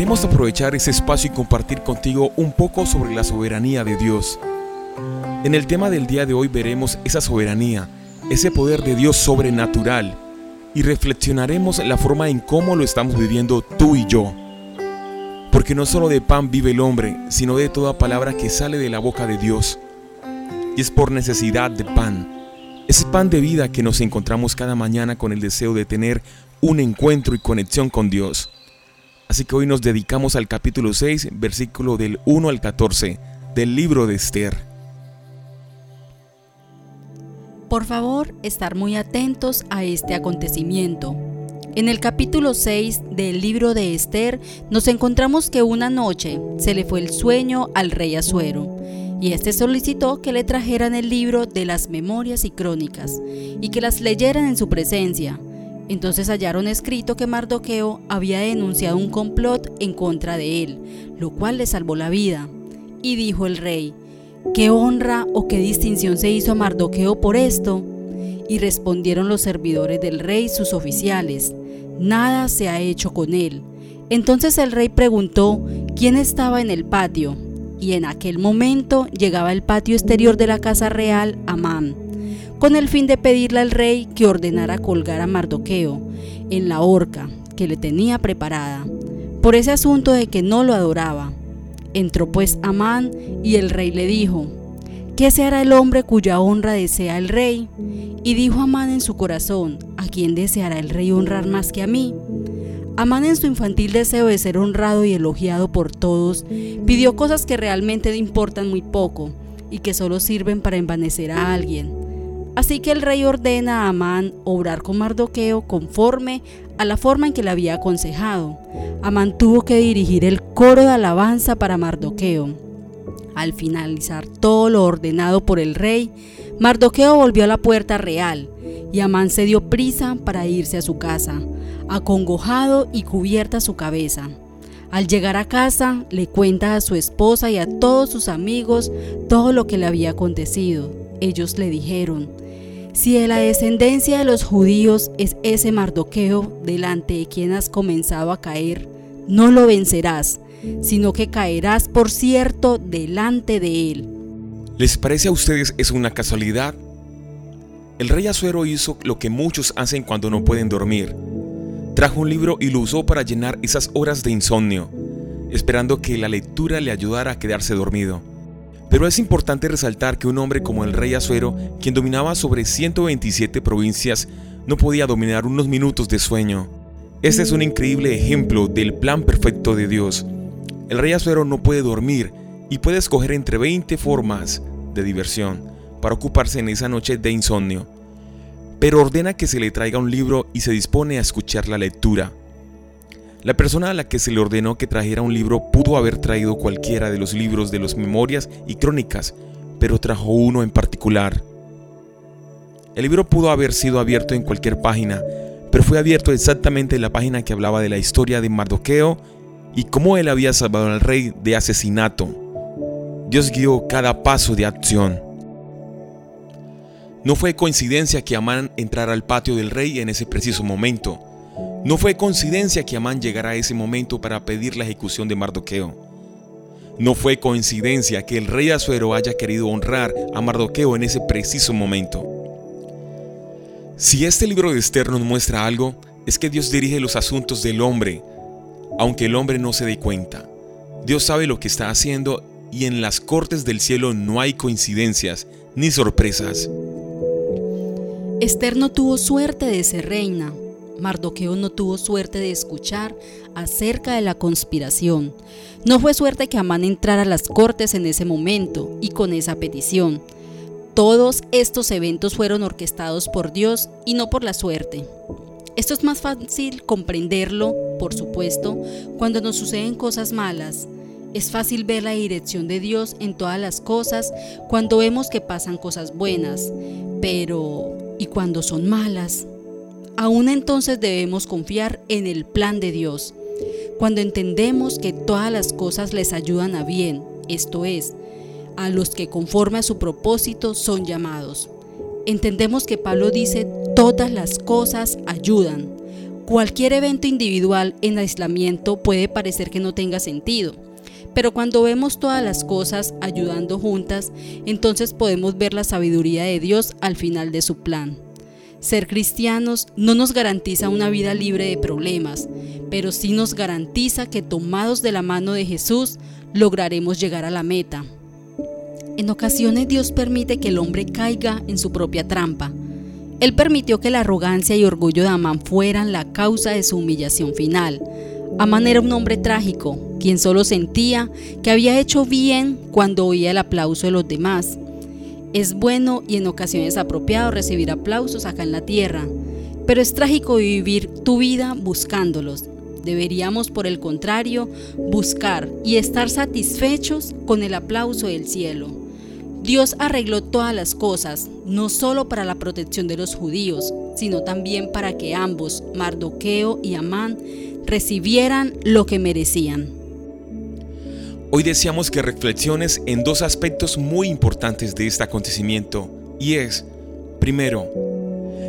Queremos aprovechar ese espacio y compartir contigo un poco sobre la soberanía de Dios. En el tema del día de hoy veremos esa soberanía, ese poder de Dios sobrenatural y reflexionaremos la forma en cómo lo estamos viviendo tú y yo. Porque no solo de pan vive el hombre, sino de toda palabra que sale de la boca de Dios. Y es por necesidad de pan. Ese pan de vida que nos encontramos cada mañana con el deseo de tener un encuentro y conexión con Dios. Así que hoy nos dedicamos al capítulo 6, versículo del 1 al 14 del libro de Esther. Por favor, estar muy atentos a este acontecimiento. En el capítulo 6 del libro de Esther nos encontramos que una noche se le fue el sueño al rey Asuero y éste solicitó que le trajeran el libro de las memorias y crónicas y que las leyeran en su presencia. Entonces hallaron escrito que Mardoqueo había denunciado un complot en contra de él, lo cual le salvó la vida. Y dijo el rey, ¿Qué honra o qué distinción se hizo a Mardoqueo por esto? Y respondieron los servidores del rey, sus oficiales, nada se ha hecho con él. Entonces el rey preguntó quién estaba en el patio, y en aquel momento llegaba el patio exterior de la casa real Amán, con el fin de pedirle al rey que ordenara colgar a Mardoqueo en la horca que le tenía preparada, por ese asunto de que no lo adoraba. Entró pues Amán y el rey le dijo, ¿qué se hará el hombre cuya honra desea el rey? Y dijo Amán en su corazón, ¿a quién deseará el rey honrar más que a mí? Amán en su infantil deseo de ser honrado y elogiado por todos, pidió cosas que realmente importan muy poco y que solo sirven para envanecer a alguien. Así que el rey ordena a Amán obrar con Mardoqueo conforme a la forma en que le había aconsejado. Amán tuvo que dirigir el coro de alabanza para Mardoqueo. Al finalizar todo lo ordenado por el rey, Mardoqueo volvió a la puerta real y Amán se dio prisa para irse a su casa, acongojado y cubierta su cabeza. Al llegar a casa, le cuenta a su esposa y a todos sus amigos todo lo que le había acontecido. Ellos le dijeron, si de la descendencia de los judíos es ese Mardoqueo delante de quien has comenzado a caer, no lo vencerás, sino que caerás por cierto delante de él. ¿Les parece a ustedes es una casualidad? El rey Azuero hizo lo que muchos hacen cuando no pueden dormir. Trajo un libro y lo usó para llenar esas horas de insomnio, esperando que la lectura le ayudara a quedarse dormido. Pero es importante resaltar que un hombre como el rey Azuero, quien dominaba sobre 127 provincias, no podía dominar unos minutos de sueño. Este es un increíble ejemplo del plan perfecto de Dios. El rey Azuero no puede dormir y puede escoger entre 20 formas de diversión para ocuparse en esa noche de insomnio. Pero ordena que se le traiga un libro y se dispone a escuchar la lectura. La persona a la que se le ordenó que trajera un libro pudo haber traído cualquiera de los libros de las memorias y crónicas, pero trajo uno en particular. El libro pudo haber sido abierto en cualquier página, pero fue abierto exactamente en la página que hablaba de la historia de Mardoqueo y cómo él había salvado al rey de asesinato. Dios guió cada paso de acción. No fue coincidencia que Amán entrara al patio del rey en ese preciso momento. No fue coincidencia que Amán llegara a ese momento para pedir la ejecución de Mardoqueo. No fue coincidencia que el rey Azuero haya querido honrar a Mardoqueo en ese preciso momento. Si este libro de Esther nos muestra algo, es que Dios dirige los asuntos del hombre, aunque el hombre no se dé cuenta. Dios sabe lo que está haciendo y en las cortes del cielo no hay coincidencias ni sorpresas. Esther no tuvo suerte de ser reina, Mardoqueo no tuvo suerte de escuchar acerca de la conspiración. No fue suerte que Amán entrara a las cortes en ese momento y con esa petición. Todos estos eventos fueron orquestados por Dios y no por la suerte. Esto es más fácil comprenderlo, por supuesto, cuando nos suceden cosas malas. Es fácil ver la dirección de Dios en todas las cosas cuando vemos que pasan cosas buenas, pero ¿y cuando son malas? aún entonces debemos confiar en el plan de Dios. Cuando entendemos que todas las cosas les ayudan a bien, esto es, a los que conforme a su propósito son llamados. Entendemos que Pablo dice, todas las cosas ayudan. Cualquier evento individual en aislamiento puede parecer que no tenga sentido, pero cuando vemos todas las cosas ayudando juntas, entonces podemos ver la sabiduría de Dios al final de su plan. Ser cristianos no nos garantiza una vida libre de problemas, pero sí nos garantiza que tomados de la mano de Jesús lograremos llegar a la meta. En ocasiones Dios permite que el hombre caiga en su propia trampa. Él permitió que la arrogancia y orgullo de Amán fueran la causa de su humillación final. Amán era un hombre trágico, quien solo sentía que había hecho bien cuando oía el aplauso de los demás. Es bueno y en ocasiones apropiado recibir aplausos acá en la tierra, pero es trágico vivir tu vida buscándolos. Deberíamos, por el contrario, buscar y estar satisfechos con el aplauso del cielo. Dios arregló todas las cosas, no solo para la protección de los judíos, sino también para que ambos, Mardoqueo y Amán, recibieran lo que merecían. Hoy deseamos que reflexiones en dos aspectos muy importantes de este acontecimiento, y es, primero,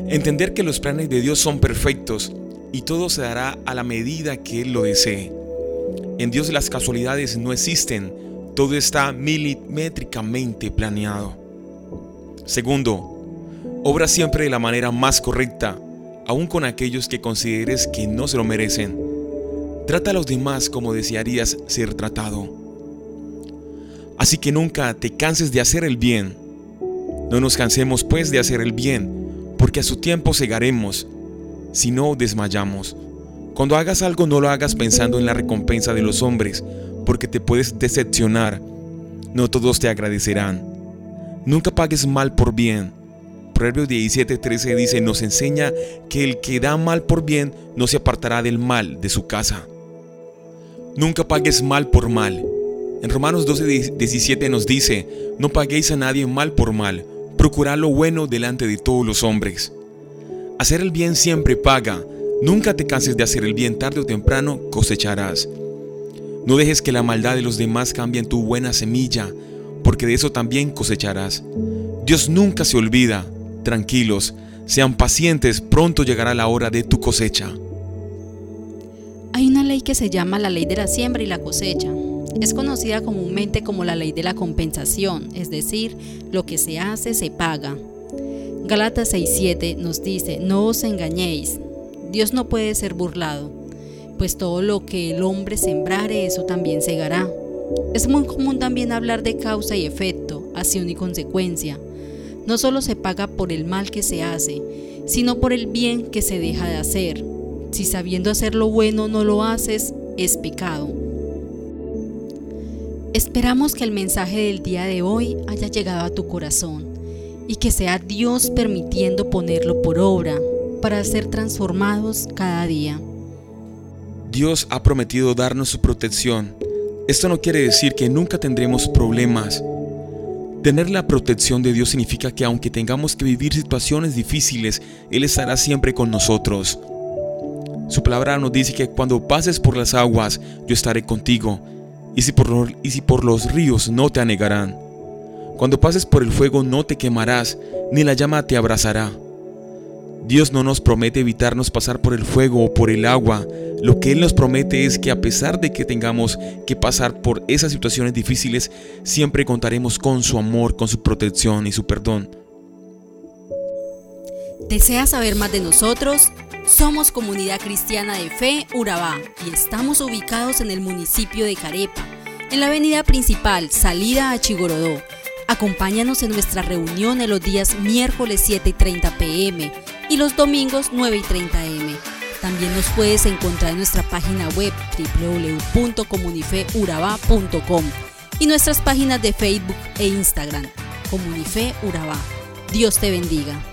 entender que los planes de Dios son perfectos y todo se dará a la medida que Él lo desee. En Dios las casualidades no existen, todo está milimétricamente planeado. Segundo, obra siempre de la manera más correcta, aun con aquellos que consideres que no se lo merecen. Trata a los demás como desearías ser tratado. Así que nunca te canses de hacer el bien. No nos cansemos pues de hacer el bien, porque a su tiempo segaremos si no desmayamos. Cuando hagas algo no lo hagas pensando en la recompensa de los hombres, porque te puedes decepcionar. No todos te agradecerán. Nunca pagues mal por bien. Proverbios 17:13 dice, nos enseña que el que da mal por bien no se apartará del mal de su casa. Nunca pagues mal por mal. En Romanos 12:17 nos dice, no paguéis a nadie mal por mal, procurad lo bueno delante de todos los hombres. Hacer el bien siempre paga. Nunca te canses de hacer el bien, tarde o temprano cosecharás. No dejes que la maldad de los demás cambie tu buena semilla, porque de eso también cosecharás. Dios nunca se olvida. Tranquilos, sean pacientes, pronto llegará la hora de tu cosecha. Hay una ley que se llama la ley de la siembra y la cosecha. Es conocida comúnmente como la ley de la compensación, es decir, lo que se hace se paga. Galatas 6:7 nos dice, no os engañéis, Dios no puede ser burlado, pues todo lo que el hombre sembrare, eso también segará. Es muy común también hablar de causa y efecto, acción y consecuencia. No solo se paga por el mal que se hace, sino por el bien que se deja de hacer. Si sabiendo hacer lo bueno no lo haces, es pecado. Esperamos que el mensaje del día de hoy haya llegado a tu corazón y que sea Dios permitiendo ponerlo por obra para ser transformados cada día. Dios ha prometido darnos su protección. Esto no quiere decir que nunca tendremos problemas. Tener la protección de Dios significa que aunque tengamos que vivir situaciones difíciles, Él estará siempre con nosotros. Su palabra nos dice que cuando pases por las aguas, yo estaré contigo, y si por, los ríos no te anegarán. Cuando pases por el fuego no te quemarás, ni la llama te abrazará. Dios no nos promete evitarnos pasar por el fuego o por el agua. Lo que Él nos promete es que a pesar de que tengamos que pasar por esas situaciones difíciles, siempre contaremos con su amor, con su protección y su perdón. ¿Deseas saber más de nosotros? Somos Comunidad Cristiana de Fe Urabá y estamos ubicados en el municipio de Carepa, en la avenida principal, salida a Chigorodó Acompáñanos en nuestra reunión en los días miércoles 7 y 30 pm y los domingos 9 y 30 am. También nos puedes encontrar en nuestra página web www.comunifeuraba.com y nuestras páginas de Facebook e Instagram, Comunife Urabá. Dios te bendiga.